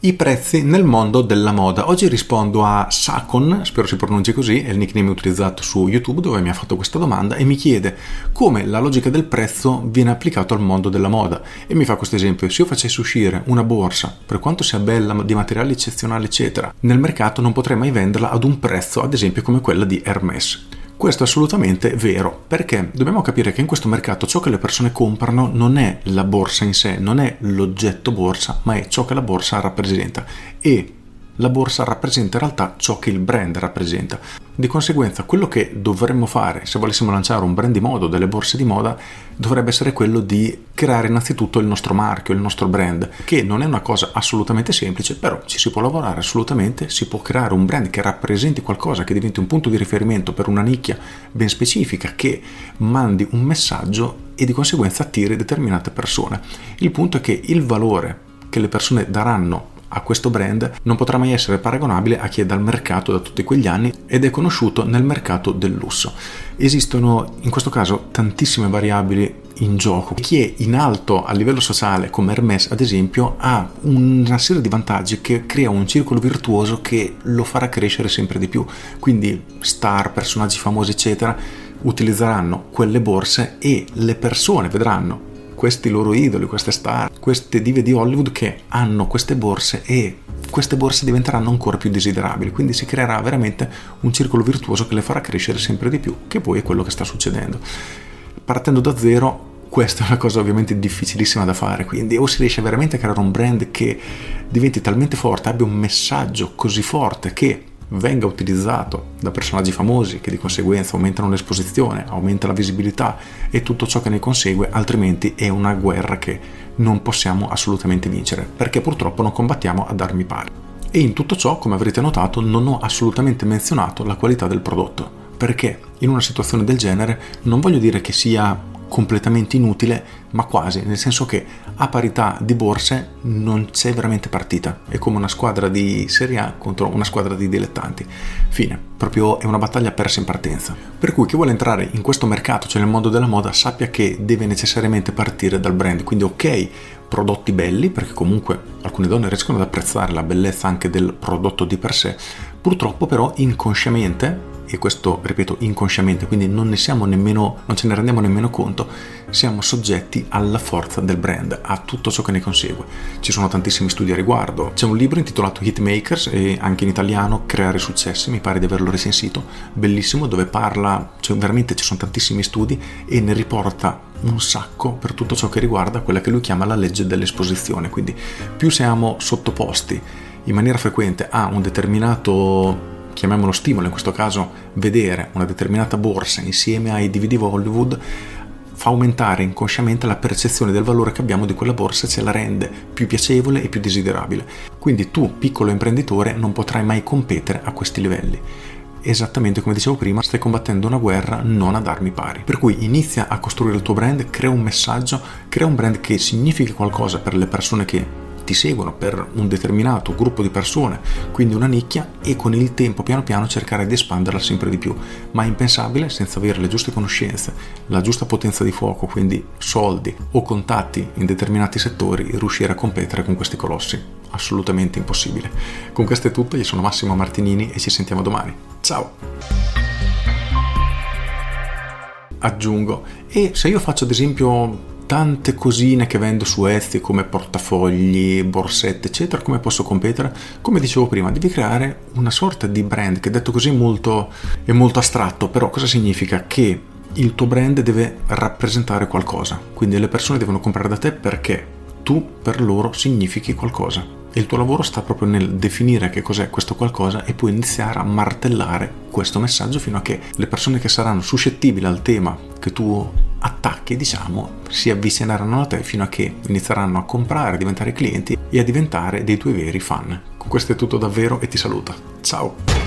I prezzi nel mondo della moda. Oggi rispondo a Sakon, spero si pronunci così, è il nickname utilizzato su YouTube dove mi ha fatto questa domanda e mi chiede come la logica del prezzo viene applicato al mondo della moda. E mi fa questo esempio, se io facessi uscire una borsa, per quanto sia bella, di materiali eccezionali eccetera, nel mercato non potrei mai venderla ad un prezzo ad esempio come quella di Hermes. Questo è assolutamente vero, perché dobbiamo capire che in questo mercato ciò che le persone comprano non è la borsa in sé, non è l'oggetto borsa, ma è ciò che la borsa rappresenta. E la borsa rappresenta in realtà ciò che il brand rappresenta. Di conseguenza, quello che dovremmo fare se volessimo lanciare un brand di moda o delle borse di moda dovrebbe essere quello di creare innanzitutto il nostro marchio, il nostro brand, che non è una cosa assolutamente semplice, però ci si può lavorare assolutamente, si può creare un brand che rappresenti qualcosa, che diventi un punto di riferimento per una nicchia ben specifica, che mandi un messaggio e di conseguenza attiri determinate persone. Il punto è che il valore che le persone daranno a questo brand non potrà mai essere paragonabile a chi è dal mercato da tutti quegli anni ed è conosciuto nel mercato del lusso. Esistono in questo caso tantissime variabili in gioco. Chi è in alto a livello sociale, come Hermes ad esempio, ha una serie di vantaggi che crea un circolo virtuoso che lo farà crescere sempre di più. Quindi star, personaggi famosi, eccetera, utilizzeranno quelle borse e le persone vedranno questi loro idoli, queste star, queste dive di Hollywood che hanno queste borse e queste borse diventeranno ancora più desiderabili, quindi si creerà veramente un circolo virtuoso che le farà crescere sempre di più, che poi è quello che sta succedendo. Partendo da zero, questa è una cosa ovviamente difficilissima da fare, quindi o si riesce veramente a creare un brand che diventi talmente forte, abbia un messaggio così forte che venga utilizzato da personaggi famosi che di conseguenza aumentano l'esposizione, aumenta la visibilità e tutto ciò che ne consegue, altrimenti è una guerra che non possiamo assolutamente vincere, perché purtroppo non combattiamo ad armi pari. E in tutto ciò, come avrete notato, non ho assolutamente menzionato la qualità del prodotto, perché in una situazione del genere non voglio dire che sia completamente inutile, ma quasi, nel senso che a parità di borse non c'è veramente partita, è come una squadra di Serie A contro una squadra di dilettanti. Fine, proprio è una battaglia persa in partenza. Per cui chi vuole entrare in questo mercato, cioè nel mondo della moda, sappia che deve necessariamente partire dal brand, quindi ok, prodotti belli, perché comunque alcune donne riescono ad apprezzare la bellezza anche del prodotto di per sé, purtroppo però inconsciamente e questo ripeto inconsciamente, quindi non ne siamo nemmeno, non ce ne rendiamo nemmeno conto, siamo soggetti alla forza del brand, a tutto ciò che ne consegue. Ci sono tantissimi studi a riguardo. C'è un libro intitolato Hitmakers e anche in italiano Creare successi, mi pare di averlo recensito, bellissimo, dove parla, cioè veramente ci sono tantissimi studi e ne riporta un sacco per tutto ciò che riguarda quella che lui chiama la legge dell'esposizione. Quindi più siamo sottoposti in maniera frequente a un determinato chiamiamolo stimolo, in questo caso vedere una determinata borsa insieme ai DVD Hollywood fa aumentare inconsciamente la percezione del valore che abbiamo di quella borsa e ce la rende più piacevole e più desiderabile. Quindi tu, piccolo imprenditore, non potrai mai competere a questi livelli. Esattamente come dicevo prima, stai combattendo una guerra non ad armi pari. Per cui inizia a costruire il tuo brand, crea un messaggio, crea un brand che significhi qualcosa per le persone che ti seguono per un determinato gruppo di persone, quindi una nicchia, e con il tempo piano piano cercare di espanderla sempre di più. Ma è impensabile senza avere le giuste conoscenze, la giusta potenza di fuoco, quindi soldi o contatti in determinati settori, riuscire a competere con questi colossi. Assolutamente impossibile. Con questo è tutto, io sono Massimo Martinini e ci sentiamo domani. Ciao! Aggiungo, e se io faccio ad esempio tante cosine che vendo su Etsy come portafogli, borsette, eccetera, come posso competere? Come dicevo prima, devi creare una sorta di brand che detto così molto, è molto astratto, però cosa significa? Che il tuo brand deve rappresentare qualcosa, quindi le persone devono comprare da te perché tu per loro significhi qualcosa. E il tuo lavoro sta proprio nel definire che cos'è questo qualcosa e poi iniziare a martellare questo messaggio fino a che le persone che saranno suscettibili al tema che tu attacchi, diciamo, si avvicineranno a te fino a che inizieranno a comprare, a diventare clienti e a diventare dei tuoi veri fan. Con questo è tutto davvero e ti saluto. Ciao!